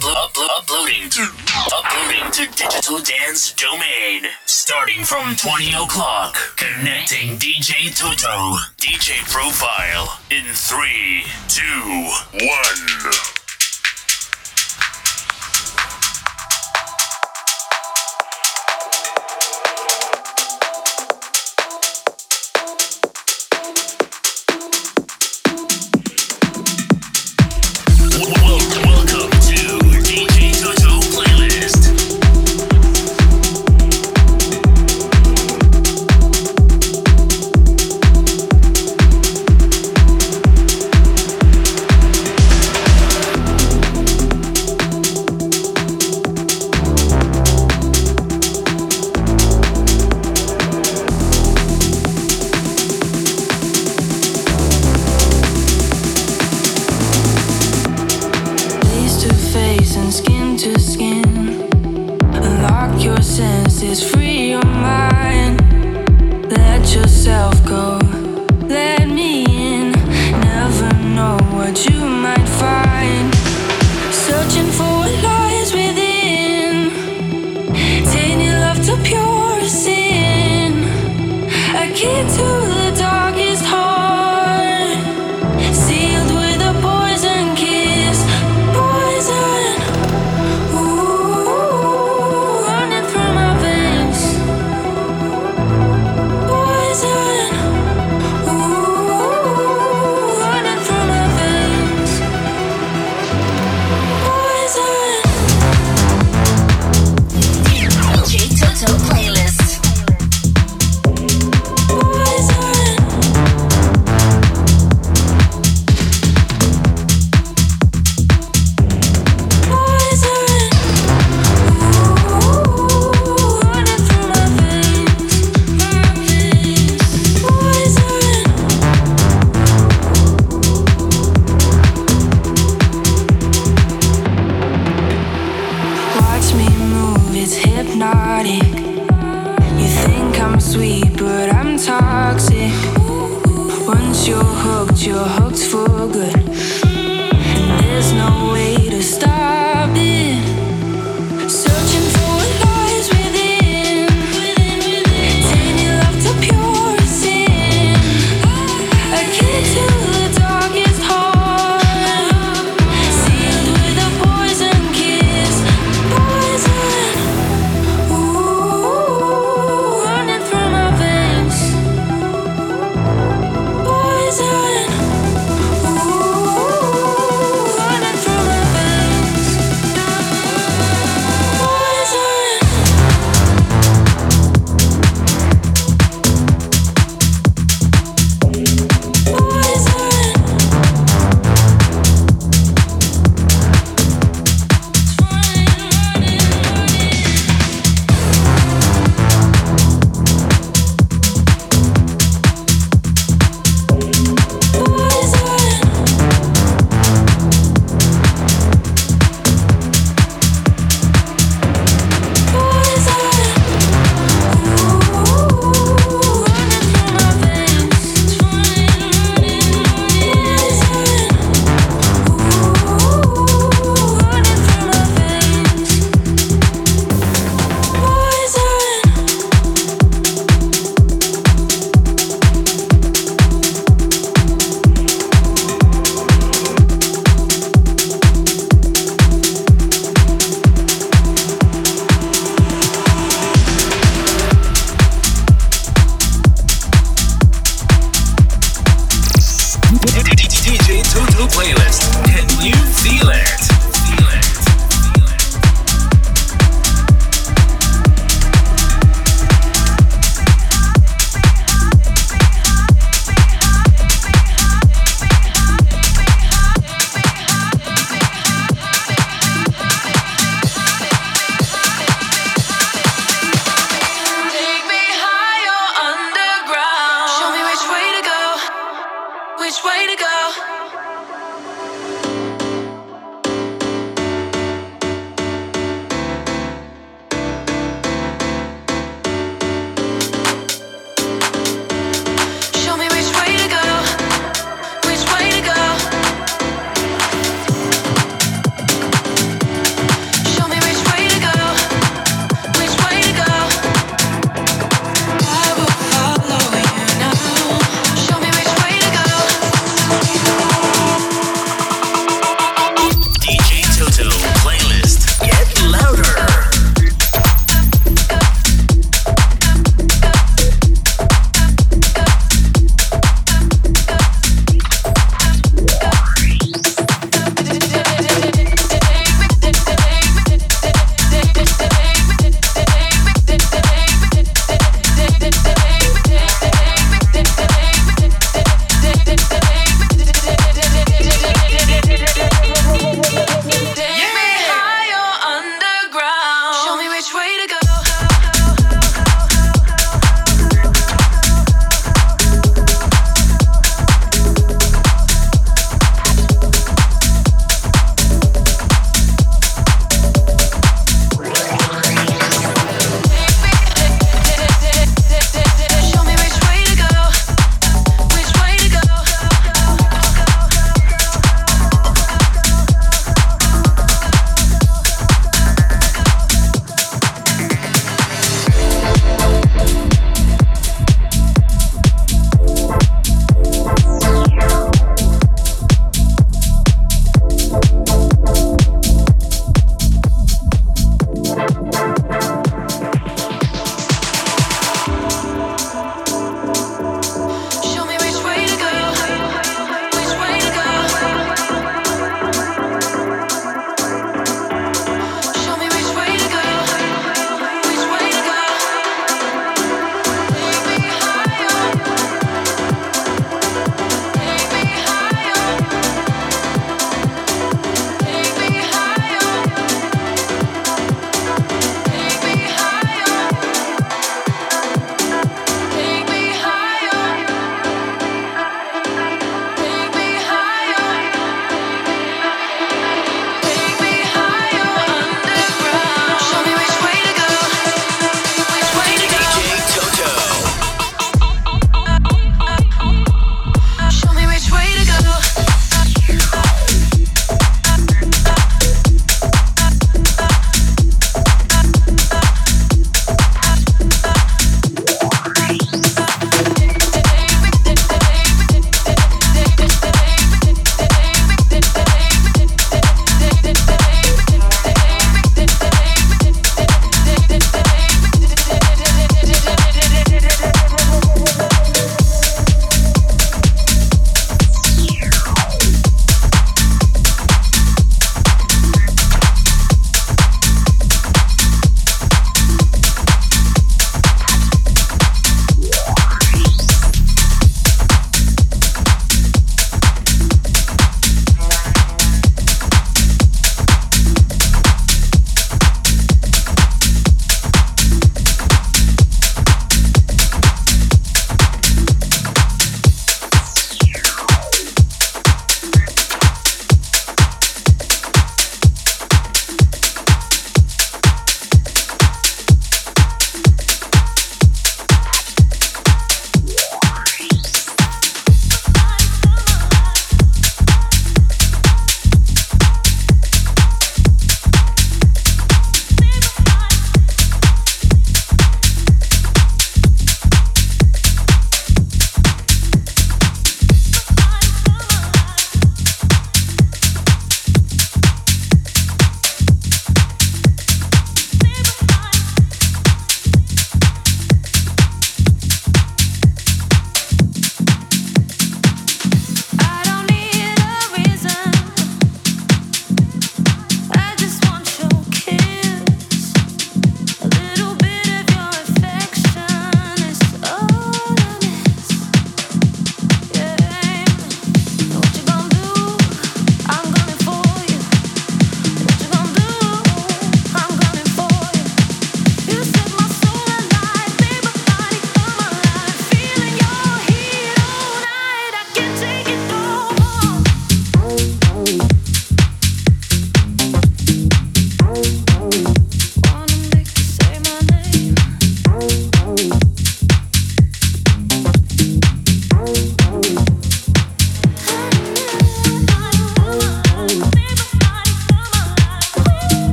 uploading to uploading to digital dance domain. Starting from 20 o'clock, connecting DJ Toto, DJ profile in three, two, one.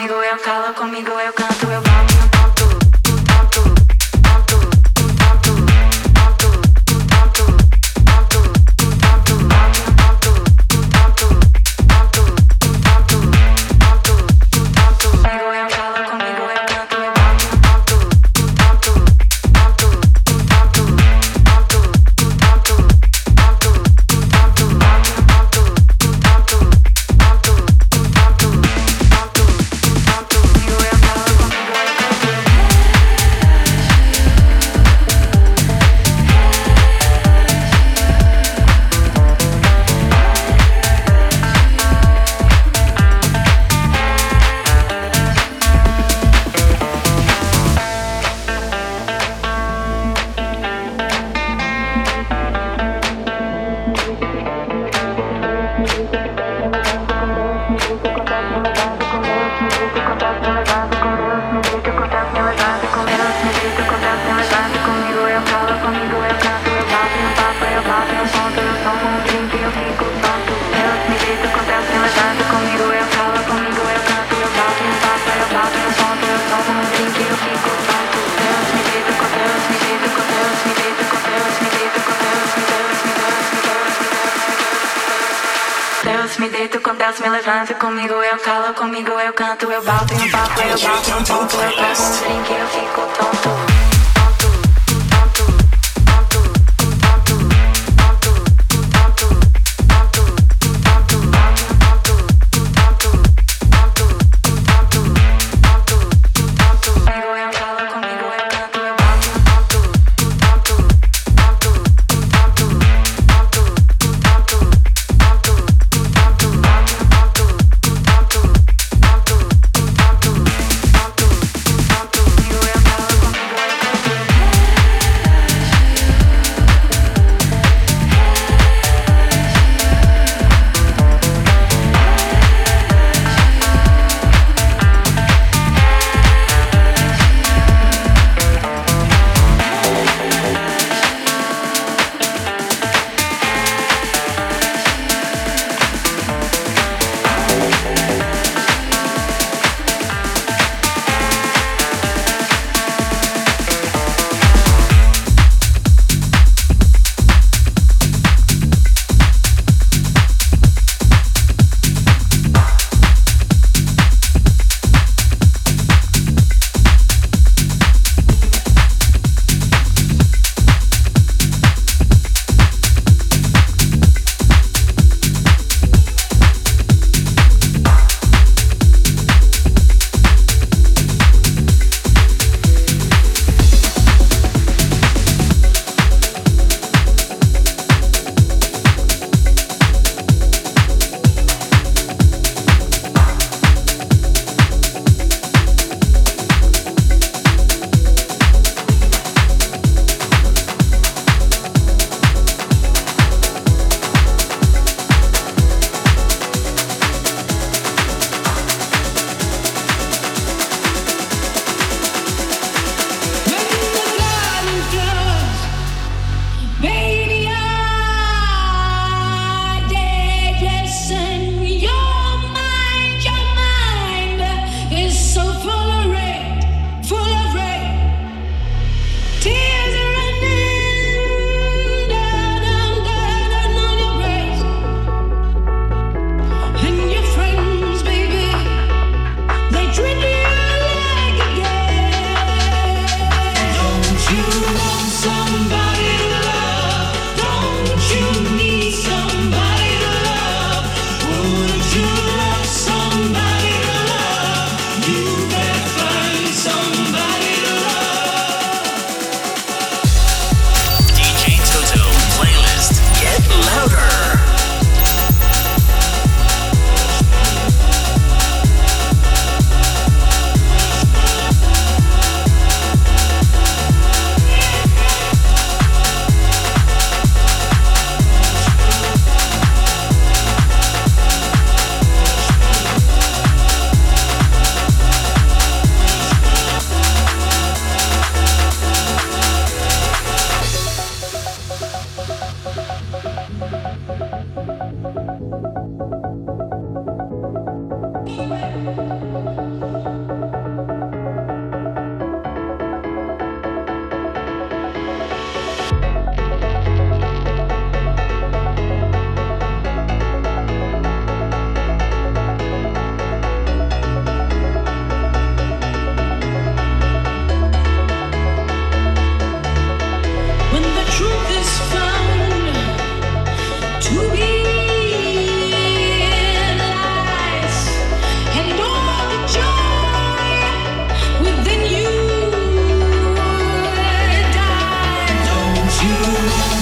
Comigo, eu calo comigo, eu canto, eu bato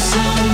sound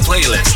playlist.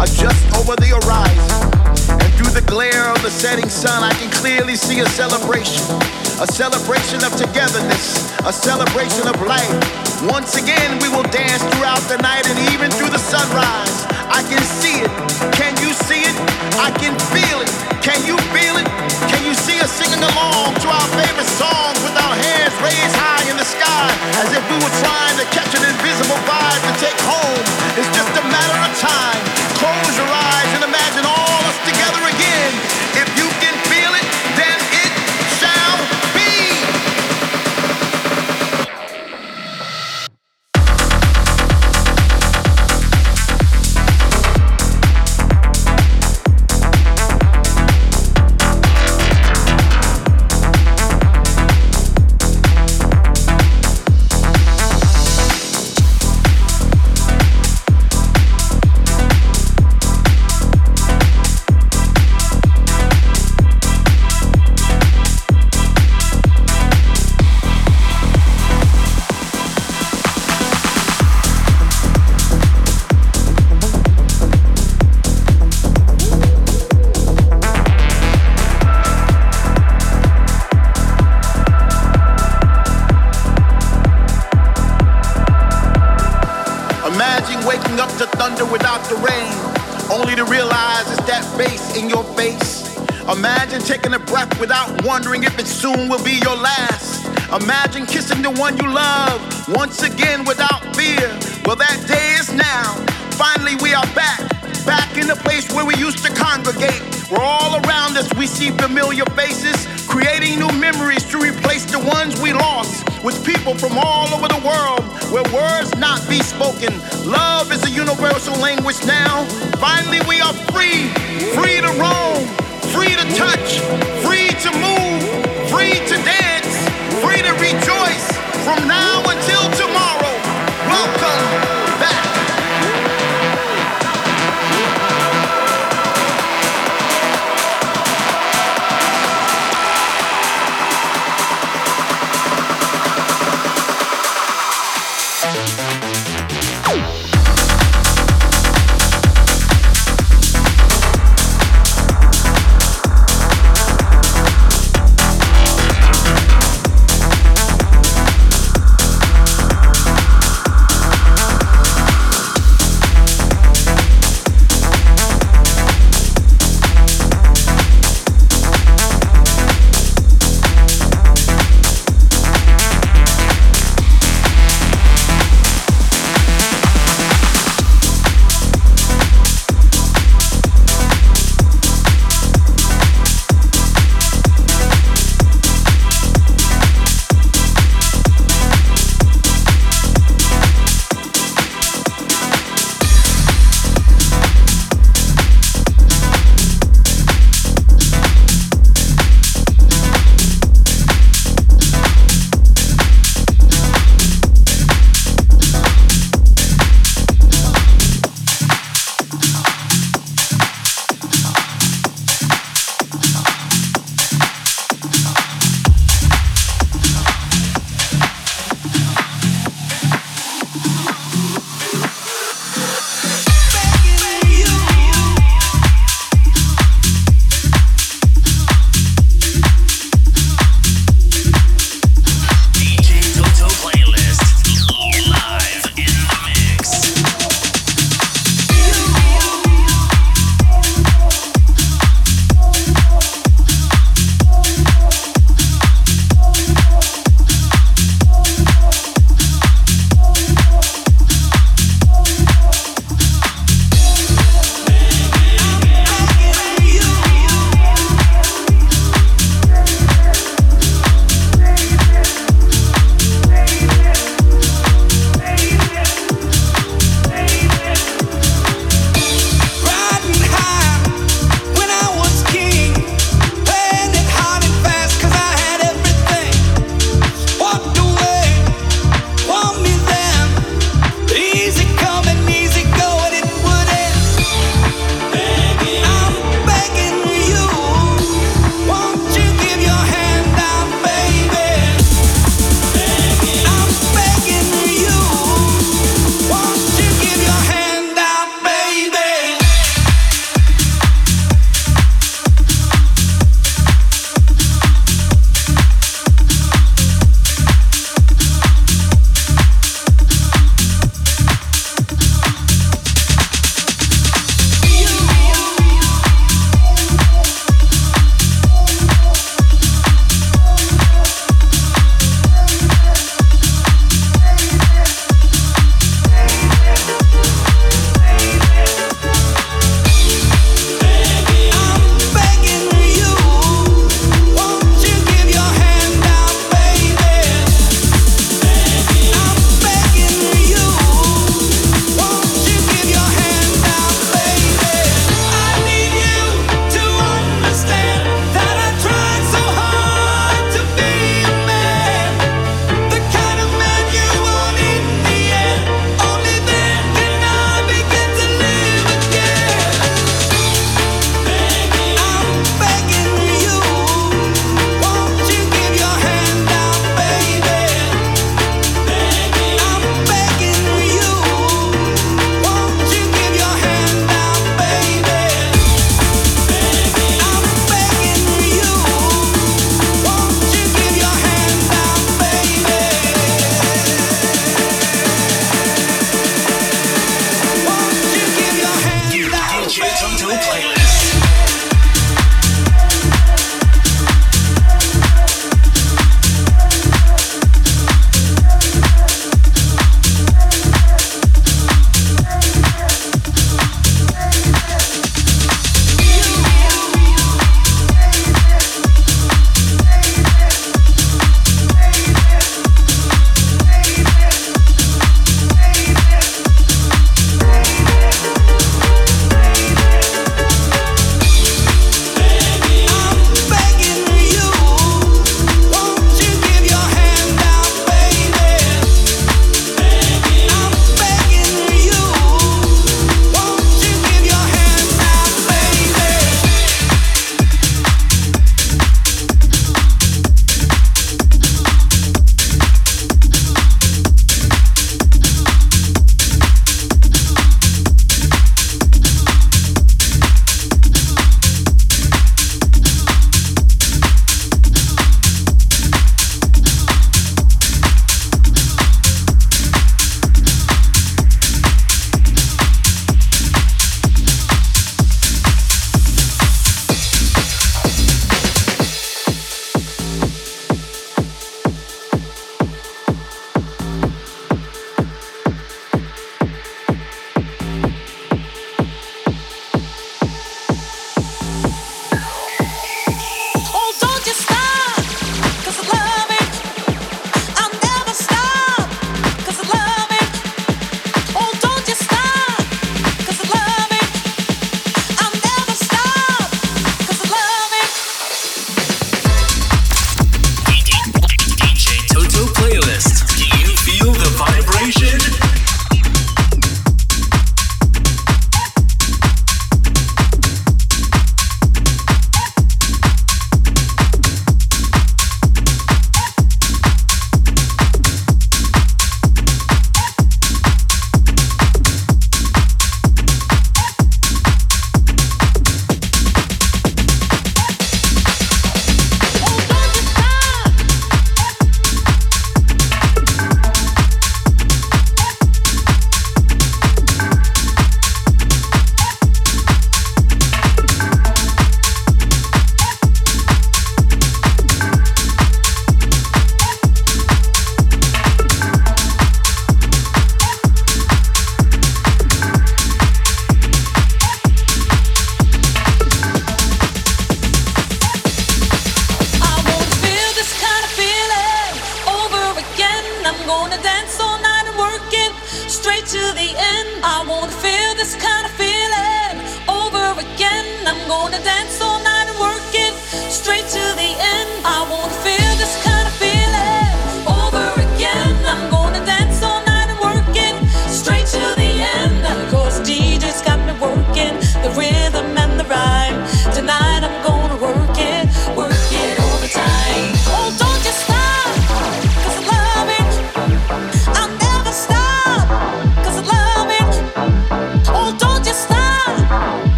are just over the horizon. And through the glare of the setting sun, I can clearly see a celebration. A celebration of togetherness, a celebration of life. Once again, we will dance throughout the night and even through the sunrise. I can see it. Can you see it? I can feel it. Can you feel it? Can you see us singing along to our favorite songs with our hands raised high in the sky as if we were trying to catch an invisible vibe to take home? It's just a matter of time. Close your eyes and imagine all of us together again.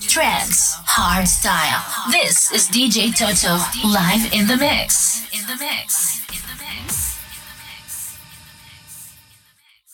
trance, hard style. This is DJ Toto live in the mix. In the mix.